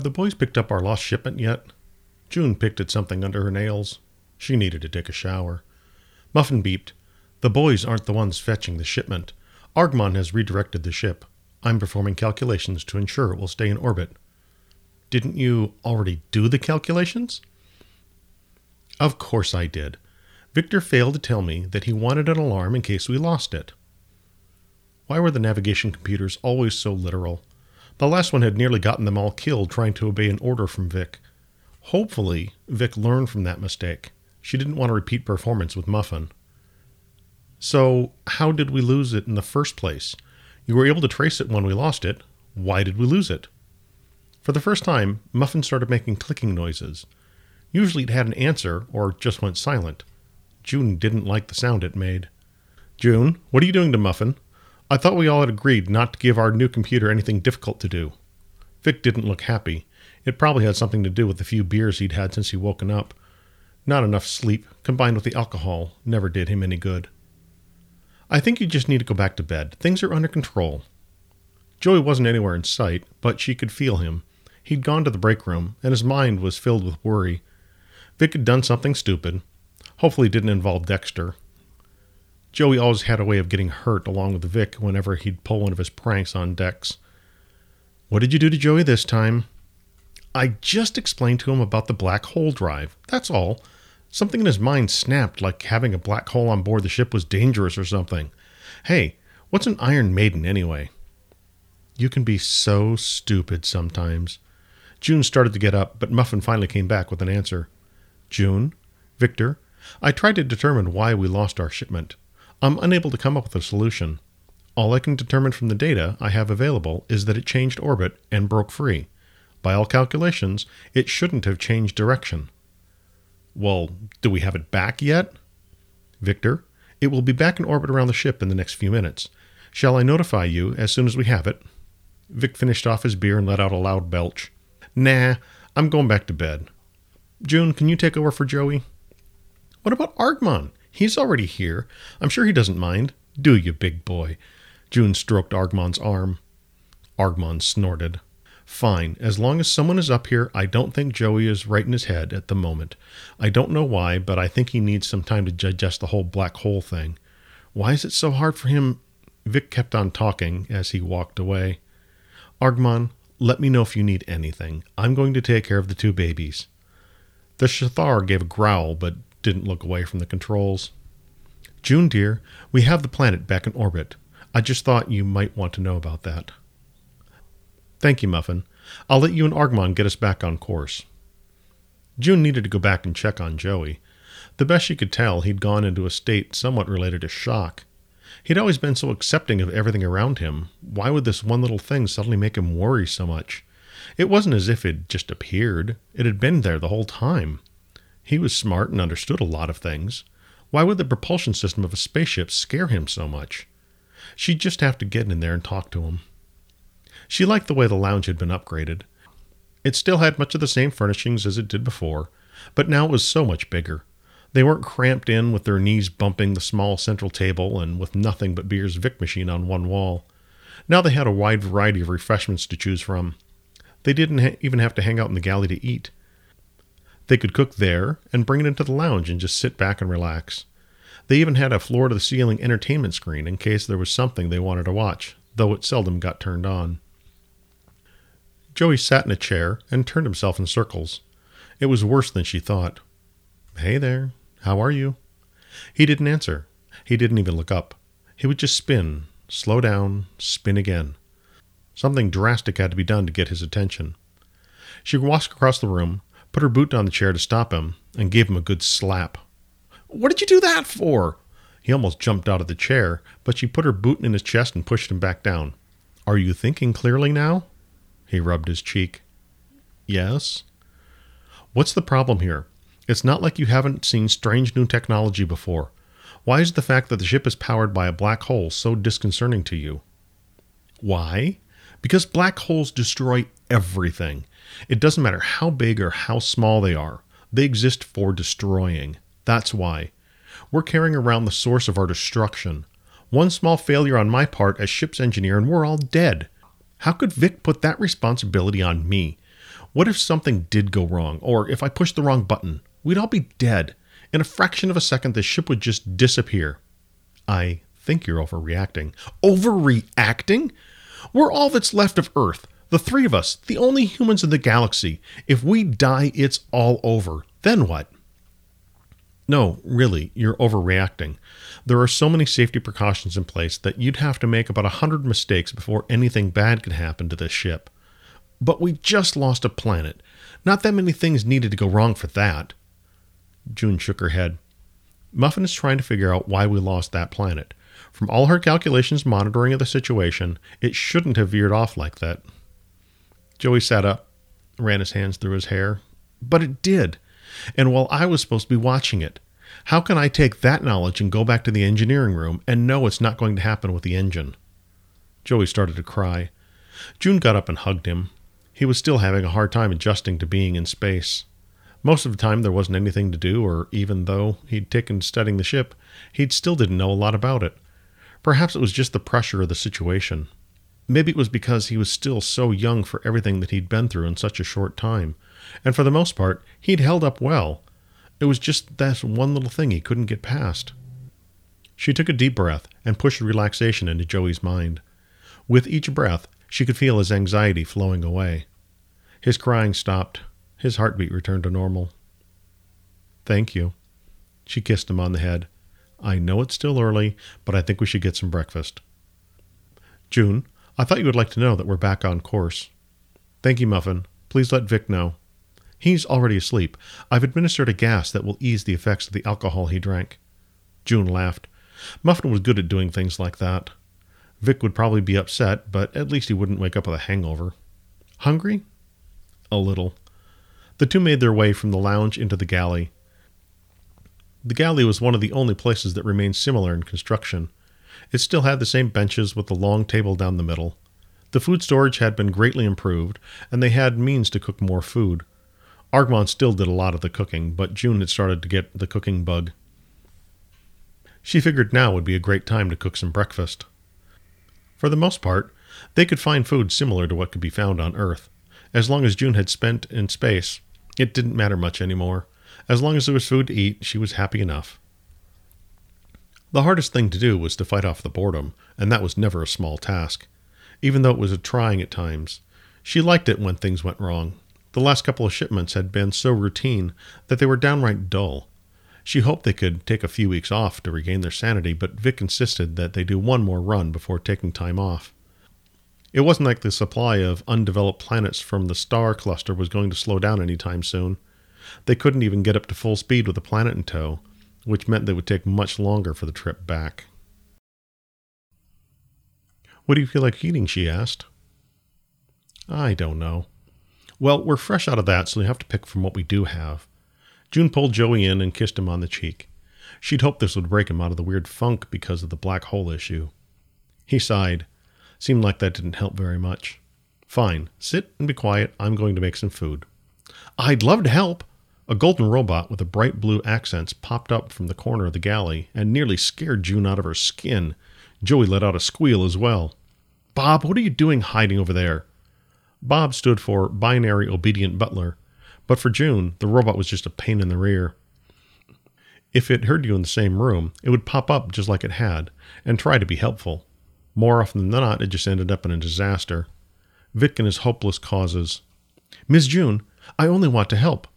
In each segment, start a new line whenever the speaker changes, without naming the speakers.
Have the boys picked up our lost shipment yet? June picked at something under her nails. She needed to take a shower. Muffin beeped. The boys aren't the ones fetching the shipment. Argmon has redirected the ship. I'm performing calculations to ensure it will stay in orbit. Didn't you already do the calculations? Of course I did. Victor failed to tell me that he wanted an alarm in case we lost it. Why were the navigation computers always so literal? The last one had nearly gotten them all killed trying to obey an order from Vic. Hopefully, Vic learned from that mistake. She didn't want to repeat performance with Muffin. So, how did we lose it in the first place? You were able to trace it when we lost it. Why did we lose it? For the first time, Muffin started making clicking noises. Usually it had an answer or just went silent. June didn't like the sound it made. June, what are you doing to Muffin? I thought we all had agreed not to give our new computer anything difficult to do. Vic didn't look happy. It probably had something to do with the few beers he'd had since he woken up. Not enough sleep, combined with the alcohol, never did him any good. I think you just need to go back to bed. Things are under control. Joey wasn't anywhere in sight, but she could feel him. He'd gone to the break room, and his mind was filled with worry. Vic had done something stupid. Hopefully, it didn't involve Dexter. Joey always had a way of getting hurt along with Vic whenever he'd pull one of his pranks on Dex. What did you do to Joey this time? I just explained to him about the black hole drive. That's all. Something in his mind snapped, like having a black hole on board the ship was dangerous or something. Hey, what's an Iron Maiden anyway? You can be so stupid sometimes. June started to get up, but Muffin finally came back with an answer. June? Victor? I tried to determine why we lost our shipment. I'm unable to come up with a solution. All I can determine from the data I have available is that it changed orbit and broke free. By all calculations, it shouldn't have changed direction. Well, do we have it back yet? Victor, it will be back in orbit around the ship in the next few minutes. Shall I notify you as soon as we have it? Vic finished off his beer and let out a loud belch. Nah, I'm going back to bed. June, can you take over for Joey? What about Argmon? He's already here. I'm sure he doesn't mind. Do you, big boy? June stroked Argmon's arm. Argmon snorted. Fine. As long as someone is up here, I don't think Joey is right in his head at the moment. I don't know why, but I think he needs some time to digest the whole black hole thing. Why is it so hard for him? Vic kept on talking as he walked away. Argmon, let me know if you need anything. I'm going to take care of the two babies. The Shathar gave a growl, but didn't look away from the controls. June, dear, we have the planet back in orbit. I just thought you might want to know about that. Thank you, Muffin. I'll let you and Argmon get us back on course. June needed to go back and check on Joey. The best she could tell, he'd gone into a state somewhat related to shock. He'd always been so accepting of everything around him. Why would this one little thing suddenly make him worry so much? It wasn't as if it just appeared, it had been there the whole time. He was smart and understood a lot of things. Why would the propulsion system of a spaceship scare him so much? She'd just have to get in there and talk to him. She liked the way the lounge had been upgraded. It still had much of the same furnishings as it did before, but now it was so much bigger. They weren't cramped in with their knees bumping the small central table and with nothing but Beer's Vic machine on one wall. Now they had a wide variety of refreshments to choose from. They didn't ha- even have to hang out in the galley to eat. They could cook there and bring it into the lounge and just sit back and relax. They even had a floor to the ceiling entertainment screen in case there was something they wanted to watch, though it seldom got turned on. Joey sat in a chair and turned himself in circles. It was worse than she thought. Hey there, how are you? He didn't answer. He didn't even look up. He would just spin, slow down, spin again. Something drastic had to be done to get his attention. She walked across the room, put her boot on the chair to stop him, and gave him a good slap. What did you do that for? He almost jumped out of the chair, but she put her boot in his chest and pushed him back down. Are you thinking clearly now? He rubbed his cheek. Yes. What's the problem here? It's not like you haven't seen strange new technology before. Why is the fact that the ship is powered by a black hole so disconcerting to you? Why? Because black holes destroy everything. It doesn't matter how big or how small they are, they exist for destroying. That's why. We're carrying around the source of our destruction. One small failure on my part as ship's engineer, and we're all dead. How could Vic put that responsibility on me? What if something did go wrong, or if I pushed the wrong button? We'd all be dead. In a fraction of a second, the ship would just disappear. I think you're overreacting. Overreacting? We're all that's left of Earth. The three of us, the only humans in the galaxy. If we die, it's all over. Then what? No, really, you're overreacting. There are so many safety precautions in place that you'd have to make about a hundred mistakes before anything bad could happen to this ship. But we just lost a planet. Not that many things needed to go wrong for that. June shook her head. Muffin is trying to figure out why we lost that planet. From all her calculations monitoring of the situation, it shouldn't have veered off like that. Joey sat up, ran his hands through his hair. But it did. And while I was supposed to be watching it, how can I take that knowledge and go back to the engineering room and know it's not going to happen with the engine? Joey started to cry. June got up and hugged him. He was still having a hard time adjusting to being in space. Most of the time there wasn't anything to do, or even though he'd taken studying the ship, he still didn't know a lot about it. Perhaps it was just the pressure of the situation. Maybe it was because he was still so young for everything that he'd been through in such a short time and for the most part, he'd held up well. It was just that one little thing he couldn't get past. She took a deep breath and pushed relaxation into Joey's mind. With each breath, she could feel his anxiety flowing away. His crying stopped. His heartbeat returned to normal. Thank you. She kissed him on the head. I know it's still early, but I think we should get some breakfast. June, I thought you would like to know that we're back on course. Thank you, Muffin. Please let Vic know. He's already asleep. I've administered a gas that will ease the effects of the alcohol he drank. June laughed. Muffin was good at doing things like that. Vic would probably be upset, but at least he wouldn't wake up with a hangover. Hungry? A little. The two made their way from the lounge into the galley. The galley was one of the only places that remained similar in construction. It still had the same benches with the long table down the middle. The food storage had been greatly improved, and they had means to cook more food. Argmon still did a lot of the cooking, but June had started to get the cooking bug. She figured now would be a great time to cook some breakfast. For the most part, they could find food similar to what could be found on Earth. As long as June had spent in space, it didn't matter much anymore. As long as there was food to eat, she was happy enough. The hardest thing to do was to fight off the boredom, and that was never a small task, even though it was trying at times. She liked it when things went wrong, the last couple of shipments had been so routine that they were downright dull. She hoped they could take a few weeks off to regain their sanity, but Vic insisted that they do one more run before taking time off. It wasn't like the supply of undeveloped planets from the star cluster was going to slow down any time soon. They couldn't even get up to full speed with a planet in tow, which meant they would take much longer for the trip back. What do you feel like eating? she asked. I don't know. Well, we're fresh out of that, so we have to pick from what we do have. June pulled Joey in and kissed him on the cheek. She'd hoped this would break him out of the weird funk because of the black hole issue. He sighed. Seemed like that didn't help very much. Fine, sit and be quiet. I'm going to make some food. I'd love to help. A golden robot with bright blue accents popped up from the corner of the galley and nearly scared June out of her skin. Joey let out a squeal as well. Bob, what are you doing hiding over there? Bob stood for Binary Obedient Butler, but for June, the robot was just a pain in the rear. If it heard you in the same room, it would pop up just like it had and try to be helpful. More often than not, it just ended up in a disaster. Vic and his hopeless causes. Miss June, I only want to help.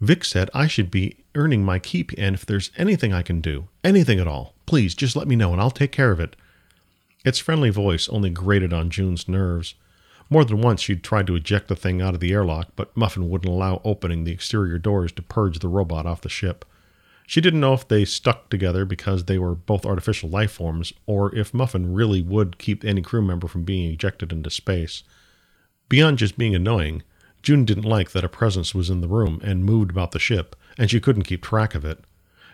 Vic said I should be earning my keep, and if there's anything I can do, anything at all, please just let me know and I'll take care of it. Its friendly voice only grated on June's nerves. More than once she'd tried to eject the thing out of the airlock, but Muffin wouldn't allow opening the exterior doors to purge the robot off the ship. She didn't know if they stuck together because they were both artificial life forms, or if Muffin really would keep any crew member from being ejected into space. Beyond just being annoying, June didn't like that a presence was in the room and moved about the ship, and she couldn't keep track of it.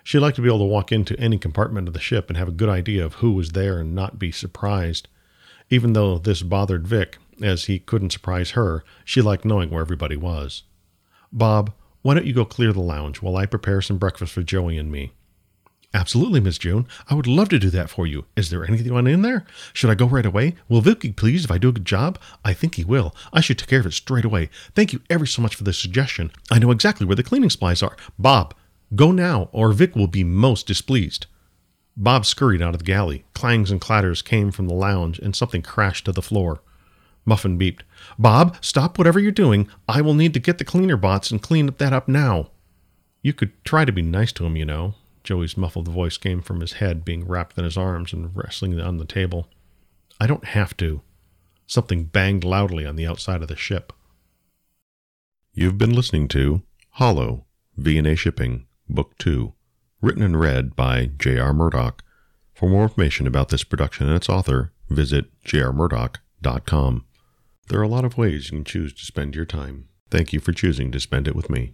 She liked to be able to walk into any compartment of the ship and have a good idea of who was there and not be surprised. Even though this bothered Vic, as he couldn't surprise her, she liked knowing where everybody was. Bob, why don't you go clear the lounge while I prepare some breakfast for Joey and me? Absolutely, Miss June. I would love to do that for you. Is there anyone in there? Should I go right away? Will Vic be pleased if I do a good job? I think he will. I should take care of it straight away. Thank you ever so much for the suggestion. I know exactly where the cleaning supplies are. Bob, go now, or Vic will be most displeased. Bob scurried out of the galley. Clangs and clatters came from the lounge, and something crashed to the floor. Muffin beeped. Bob, stop whatever you're doing. I will need to get the cleaner bots and clean that up now. You could try to be nice to him, you know. Joey's muffled voice came from his head, being wrapped in his arms and wrestling on the table. I don't have to. Something banged loudly on the outside of the ship.
You've been listening to Hollow, V&A Shipping, Book 2, written and read by J.R. Murdoch. For more information about this production and its author, visit jrmurdoch.com. There are a lot of ways you can choose to spend your time. Thank you for choosing to spend it with me.